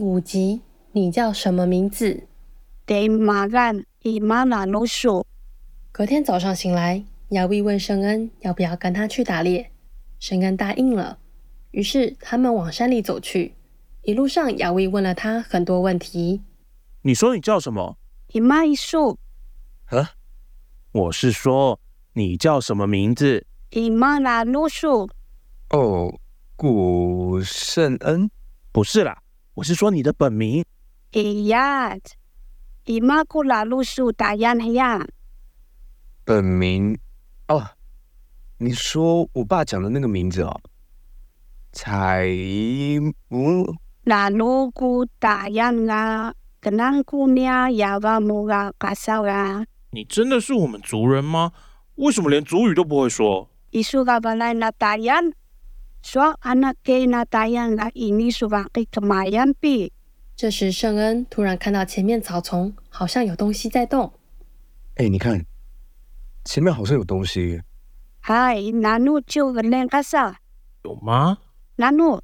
五集，你叫什么名字？隔天早上醒来，亚维问圣恩要不要跟他去打猎，圣恩答应了。于是他们往山里走去。一路上，亚维问了他很多问题。你说你叫什么？伊玛伊树。啊？我是说你叫什么名字？伊玛拉鲁树。哦，古圣恩？不是啦，我是说你的本名。哎呀，伊玛古拉鲁苏达亚黑亚。本名？哦，你说我爸讲的那个名字哦，才木。拉鲁古达亚啊。跟南姑娘要把木啊搞烧啊！你真的是我们族人吗？为什么连族语都不会说？伊苏嘎巴来说阿那给那大洋来伊尼苏瓦给个马洋比。这时圣恩突然看到前面草丛好像有东西在动。哎，你看，前面好像有东西。嗨，那努就个两个啥？有吗？那努。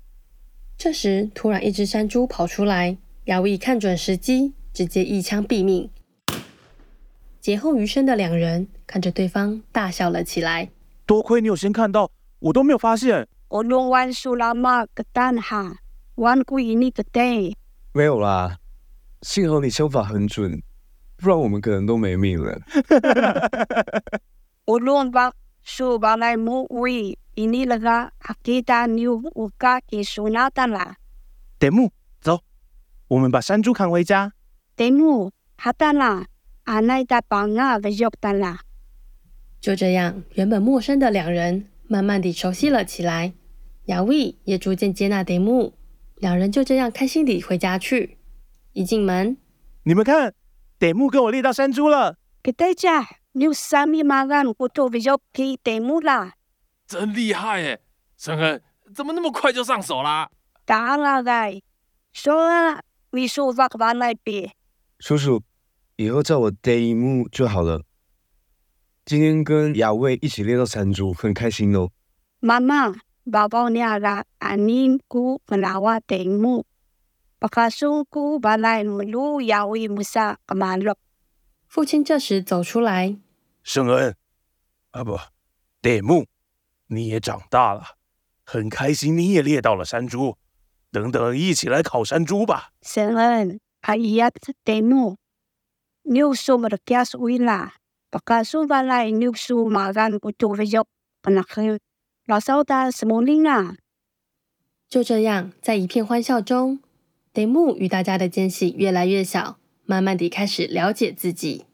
这时突然一只山猪跑出来。亚维看准时机，直接一枪毙命。劫后余生的两人看着对方大笑了起来。多亏你有先看到，我都没有发现。我弄完数了吗？个蛋哈，玩故意你个蛋。没有啦，幸好你枪法很准，不然我们可能都没命了。我弄完数把来木位，你那个阿基达牛乌嘎给数那蛋啦。德木。我们把山猪扛回家。就这样，原本陌生的两人慢慢地熟悉了起来。雅威也逐渐接纳德木，两人就这样开心地回家去。一进门，你们看，德木跟我猎到山猪了。真厉害耶！圣恩，怎么那么快就上手啦？当然了，说啊。你说话可把那边，叔叔，以后叫我德木就好了。今天跟亚维一起猎到山猪，很开心哦。妈妈，宝宝你啊个阿尼姑跟阿瓦德木，巴卡苏姑巴来姆路亚维穆萨干嘛了？父亲这时走出来，圣恩，啊不，德木，你也长大了，很开心你也猎到了山猪。等等，一起来烤山猪吧。圣恩，阿伊亚特德木，纽苏马的家属维拉，巴卡苏巴来纽苏马干古图维约，本来很老少的什么林啊？就这样，在一片欢笑中，德木与大家的间隙越来越小，慢慢地开始了解自己。